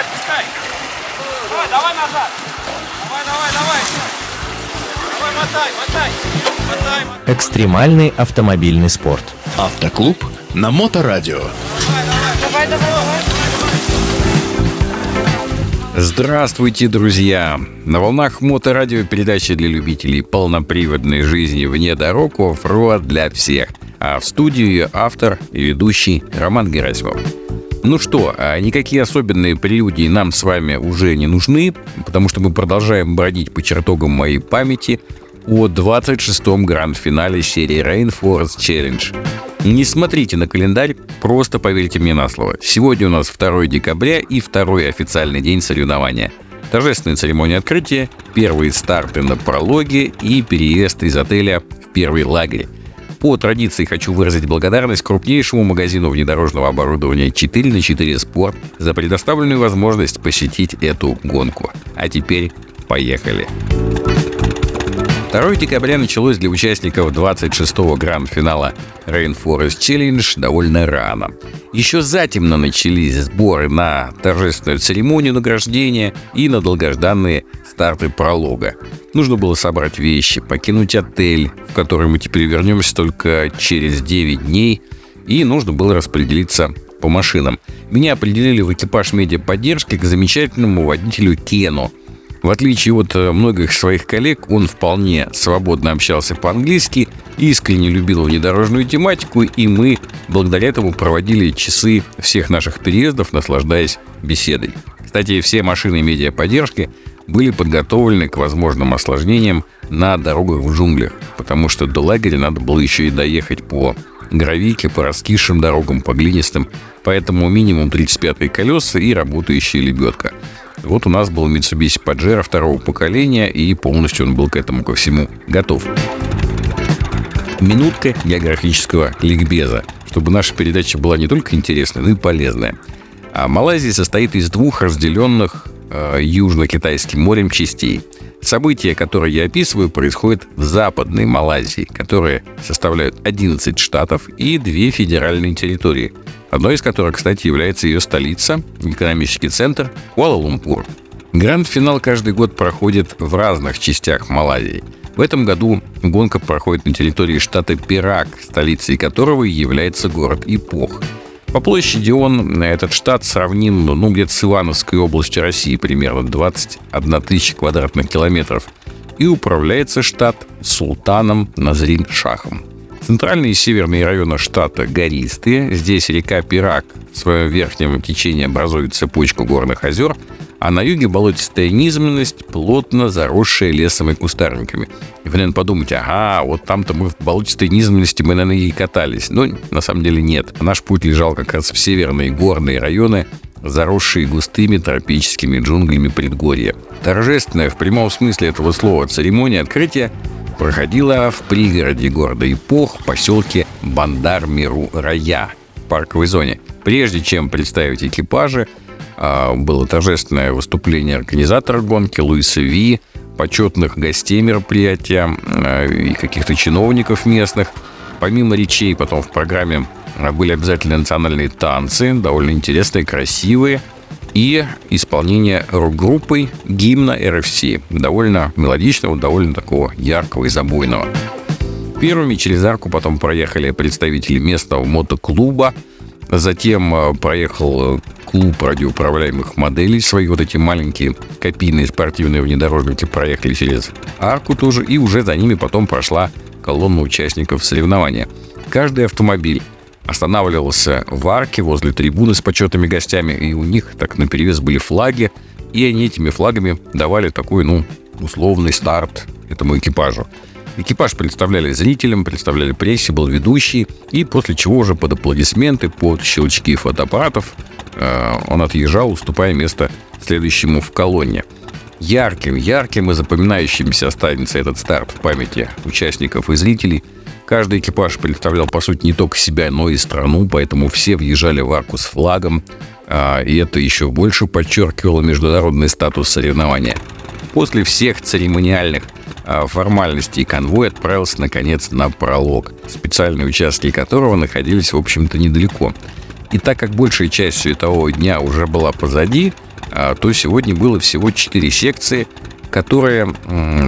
отпускай. Давай, давай назад. Давай, давай, давай. Давай, мотай, мотай. Мотай, мотай. Экстремальный автомобильный спорт. Автоклуб на Моторадио. Давай, давай, давай. Здравствуйте, друзья! На волнах Моторадио передача для любителей полноприводной жизни вне дорог off-road для всех. А в студии ее автор и ведущий Роман Герасимов. Ну что, а никакие особенные прелюдии нам с вами уже не нужны, потому что мы продолжаем бродить по чертогам моей памяти о 26-м гранд-финале серии Rainforest Challenge. Не смотрите на календарь, просто поверьте мне на слово. Сегодня у нас 2 декабря и второй официальный день соревнования. Торжественная церемония открытия, первые старты на прологе и переезд из отеля в первый лагерь. По традиции хочу выразить благодарность крупнейшему магазину внедорожного оборудования 4 на 4 Спорт за предоставленную возможность посетить эту гонку. А теперь поехали! 2 декабря началось для участников 26-го гранд-финала Rainforest Challenge довольно рано. Еще затемно начались сборы на торжественную церемонию награждения и на долгожданные старты пролога. Нужно было собрать вещи, покинуть отель, в который мы теперь вернемся только через 9 дней, и нужно было распределиться по машинам. Меня определили в экипаж медиаподдержки к замечательному водителю Кену, в отличие от э, многих своих коллег, он вполне свободно общался по-английски, искренне любил внедорожную тематику, и мы благодаря этому проводили часы всех наших переездов, наслаждаясь беседой. Кстати, все машины медиаподдержки были подготовлены к возможным осложнениям на дорогах в джунглях, потому что до лагеря надо было еще и доехать по гравийке, по раскисшим дорогам, по глинистым, поэтому минимум 35-е колеса и работающая лебедка – вот у нас был Mitsubishi Pajero второго поколения, и полностью он был к этому ко всему готов. Минутка географического ликбеза, чтобы наша передача была не только интересная, но и полезная. А Малайзия состоит из двух разделенных Южно-Китайским морем частей. События, которые я описываю, происходят в Западной Малайзии, которые составляют 11 штатов и две федеральные территории – одной из которых, кстати, является ее столица, экономический центр Куала-Лумпур. Гранд-финал каждый год проходит в разных частях Малайзии. В этом году гонка проходит на территории штата Пирак, столицей которого является город Ипох. По площади он, этот штат, сравним ну, где-то с Ивановской областью России, примерно 21 тысяча квадратных километров. И управляется штат султаном Назрин Шахом. Центральные и северные районы штата гористые. Здесь река Пирак в своем верхнем течении образует цепочку горных озер, а на юге болотистая низменность, плотно заросшая лесом и кустарниками. И вы, наверное, подумаете, ага, вот там-то мы в болотистой низменности, мы, наверное, и катались. Но на самом деле нет. Наш путь лежал как раз в северные горные районы, заросшие густыми тропическими джунглями предгорья. Торжественная в прямом смысле этого слова церемония открытия проходила в пригороде города Ипох, поселке Бандар-Миру-Рая, парковой зоне. Прежде чем представить экипажи, было торжественное выступление организатора гонки Луиса Ви, почетных гостей мероприятия а, и каких-то чиновников местных. Помимо речей, потом в программе были обязательно национальные танцы, довольно интересные, красивые – и исполнение рок-группой гимна РФС. Довольно мелодичного, довольно такого яркого и забойного. Первыми через арку потом проехали представители местного мотоклуба, Затем э, проехал э, клуб радиоуправляемых моделей. Свои вот эти маленькие копийные спортивные внедорожники проехали через арку тоже. И уже за ними потом прошла колонна участников соревнования. Каждый автомобиль останавливался в арке возле трибуны с почетными гостями, и у них так на перевес были флаги, и они этими флагами давали такой, ну, условный старт этому экипажу. Экипаж представляли зрителям, представляли прессе, был ведущий, и после чего уже под аплодисменты, под щелчки фотоаппаратов э, он отъезжал, уступая место следующему в колонне. Ярким, ярким и запоминающимся останется этот старт в памяти участников и зрителей – Каждый экипаж представлял, по сути, не только себя, но и страну, поэтому все въезжали в арку с флагом, а, и это еще больше подчеркивало международный статус соревнования. После всех церемониальных формальностей конвой отправился, наконец, на пролог, специальные участки которого находились, в общем-то, недалеко. И так как большая часть светового дня уже была позади, а, то сегодня было всего 4 секции, которые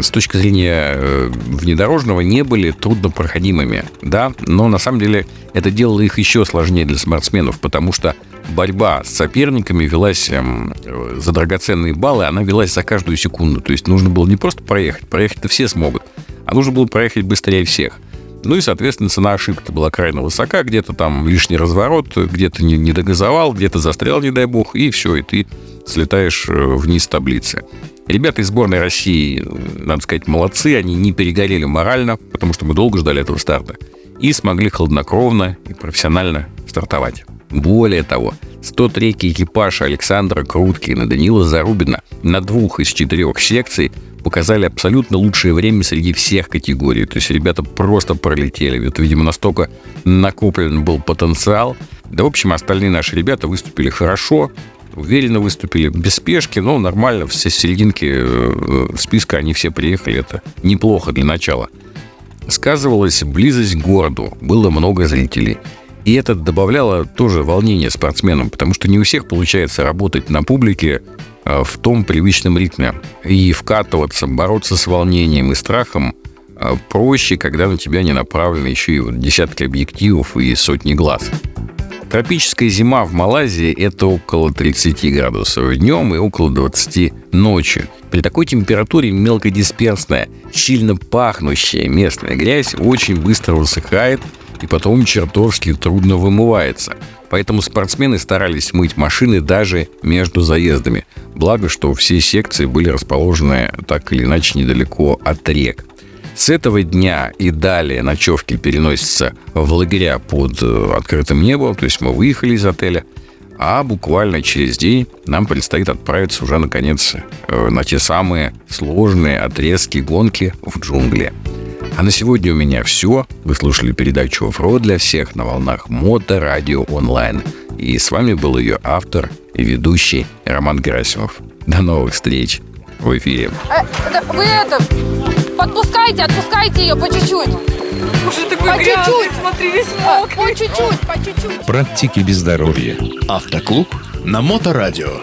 с точки зрения э, внедорожного не были труднопроходимыми, да, но на самом деле это делало их еще сложнее для спортсменов, потому что борьба с соперниками велась эм, за драгоценные баллы, она велась за каждую секунду, то есть нужно было не просто проехать, проехать-то все смогут, а нужно было проехать быстрее всех. Ну и, соответственно, цена ошибки была крайне высока. Где-то там лишний разворот, где-то не, не догазовал, где-то застрял, не дай бог, и все, и ты слетаешь э, вниз таблицы. Ребята из сборной России, надо сказать, молодцы, они не перегорели морально, потому что мы долго ждали этого старта, и смогли хладнокровно и профессионально стартовать. Более того, 103-й экипаж Александра Круткина Данила Зарубина на двух из четырех секций показали абсолютно лучшее время среди всех категорий. То есть ребята просто пролетели. Это, видимо, настолько накоплен был потенциал. Да, в общем, остальные наши ребята выступили хорошо, уверенно выступили, без спешки, но нормально, все серединки э, списка они все приехали, это неплохо для начала. Сказывалась близость к городу, было много зрителей. И это добавляло тоже волнение спортсменам, потому что не у всех получается работать на публике э, в том привычном ритме. И вкатываться, бороться с волнением и страхом э, проще, когда на тебя не направлены еще и десятки объективов и сотни глаз. Тропическая зима в Малайзии – это около 30 градусов днем и около 20 ночью. При такой температуре мелкодисперсная, сильно пахнущая местная грязь очень быстро высыхает и потом чертовски трудно вымывается. Поэтому спортсмены старались мыть машины даже между заездами. Благо, что все секции были расположены так или иначе недалеко от рек. С этого дня и далее ночевки переносятся в лагеря под э, открытым небом, то есть мы выехали из отеля, а буквально через день нам предстоит отправиться уже, наконец, э, на те самые сложные отрезки гонки в джунгли. А на сегодня у меня все. Вы слушали передачу «Оффроуд для всех» на волнах Мото Радио Онлайн. И с вами был ее автор и ведущий Роман Герасимов. До новых встреч в эфире. Э, вы это, подпускайте, отпускайте ее по чуть-чуть. Уже такой По грязный, чуть-чуть. смотри, весь А, мокрый. По чуть-чуть, по чуть-чуть. Практики без здоровья. Автоклуб на Моторадио.